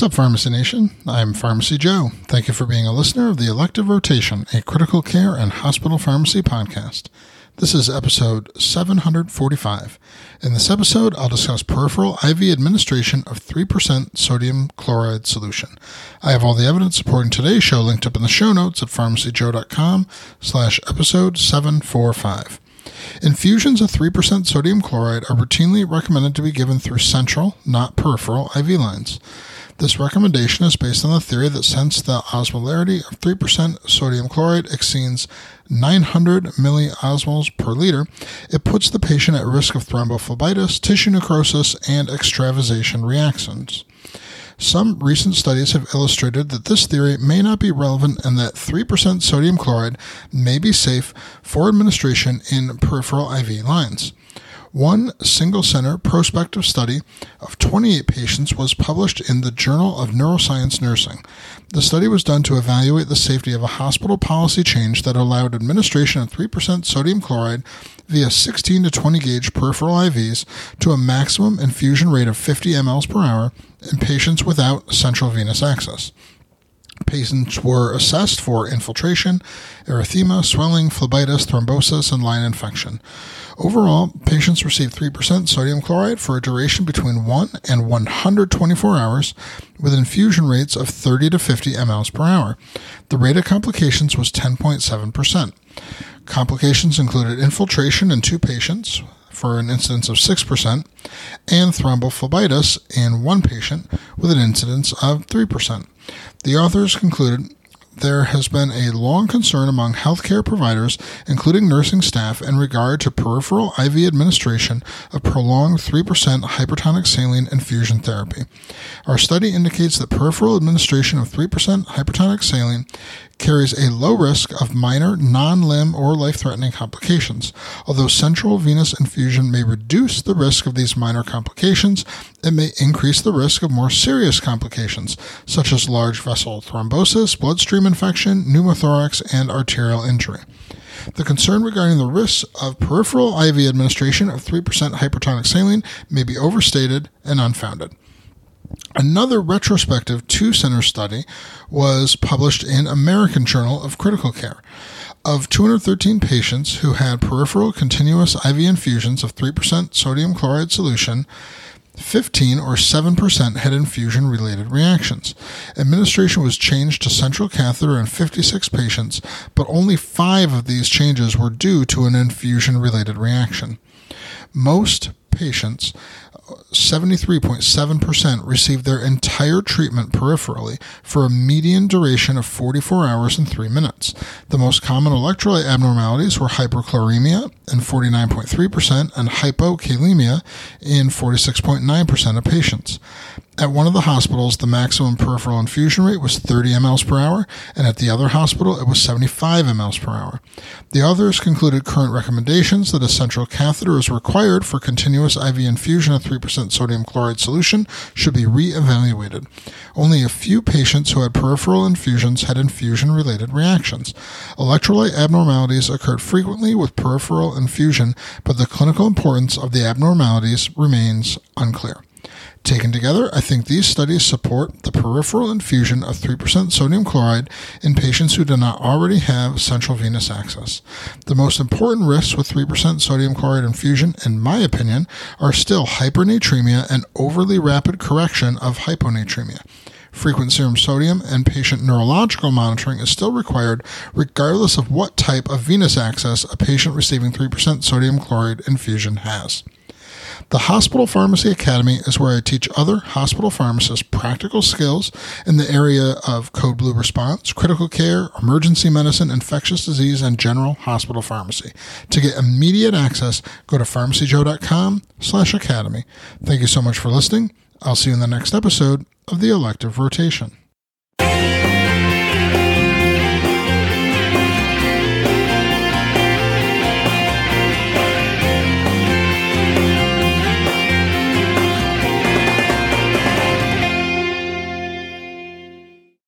What's up, Pharmacy Nation? I'm Pharmacy Joe. Thank you for being a listener of the Elective Rotation, a critical care and hospital pharmacy podcast. This is episode 745. In this episode, I'll discuss peripheral IV administration of 3% sodium chloride solution. I have all the evidence supporting today's show linked up in the show notes at pharmacyjoe.com slash episode 745. Infusions of 3% sodium chloride are routinely recommended to be given through central, not peripheral, IV lines. This recommendation is based on the theory that since the osmolarity of 3% sodium chloride exceeds 900 milliosmoles per liter, it puts the patient at risk of thrombophlebitis, tissue necrosis, and extravasation reactions. Some recent studies have illustrated that this theory may not be relevant and that 3% sodium chloride may be safe for administration in peripheral IV lines. One single center prospective study of 28 patients was published in the Journal of Neuroscience Nursing. The study was done to evaluate the safety of a hospital policy change that allowed administration of 3% sodium chloride via 16 to 20 gauge peripheral IVs to a maximum infusion rate of 50 mLs per hour in patients without central venous access. Patients were assessed for infiltration, erythema, swelling, phlebitis, thrombosis, and line infection. Overall, patients received 3% sodium chloride for a duration between 1 and 124 hours with infusion rates of 30 to 50 mLs per hour. The rate of complications was 10.7%. Complications included infiltration in two patients for an incidence of 6% and thrombophlebitis in one patient with an incidence of 3%. The authors concluded there has been a long concern among healthcare providers, including nursing staff, in regard to peripheral IV administration of prolonged 3% hypertonic saline infusion therapy. Our study indicates that peripheral administration of 3% hypertonic saline carries a low risk of minor, non limb, or life threatening complications. Although central venous infusion may reduce the risk of these minor complications, it may increase the risk of more serious complications, such as large vessel thrombosis, bloodstream infection, pneumothorax, and arterial injury. The concern regarding the risks of peripheral IV administration of 3% hypertonic saline may be overstated and unfounded. Another retrospective two center study was published in American Journal of Critical Care. Of 213 patients who had peripheral continuous IV infusions of 3% sodium chloride solution, 15 or 7% had infusion related reactions. Administration was changed to central catheter in 56 patients, but only 5 of these changes were due to an infusion related reaction. Most patients 73.7% received their entire treatment peripherally for a median duration of 44 hours and 3 minutes. The most common electrolyte abnormalities were hyperchloremia in 49.3% and hypokalemia in 46.9% of patients. At one of the hospitals, the maximum peripheral infusion rate was 30 mLs per hour, and at the other hospital, it was 75 mLs per hour. The authors concluded current recommendations that a central catheter is required for continuous IV infusion of 3% sodium chloride solution should be re-evaluated. Only a few patients who had peripheral infusions had infusion related reactions. Electrolyte abnormalities occurred frequently with peripheral infusion, but the clinical importance of the abnormalities remains unclear. Taken together, I think these studies support the peripheral infusion of 3% sodium chloride in patients who do not already have central venous access. The most important risks with 3% sodium chloride infusion, in my opinion, are still hypernatremia and overly rapid correction of hyponatremia. Frequent serum sodium and patient neurological monitoring is still required regardless of what type of venous access a patient receiving 3% sodium chloride infusion has. The Hospital Pharmacy Academy is where I teach other hospital pharmacists practical skills in the area of code blue response, critical care, emergency medicine, infectious disease, and general hospital pharmacy. To get immediate access, go to pharmacyjoe.com slash academy. Thank you so much for listening. I'll see you in the next episode of the elective rotation.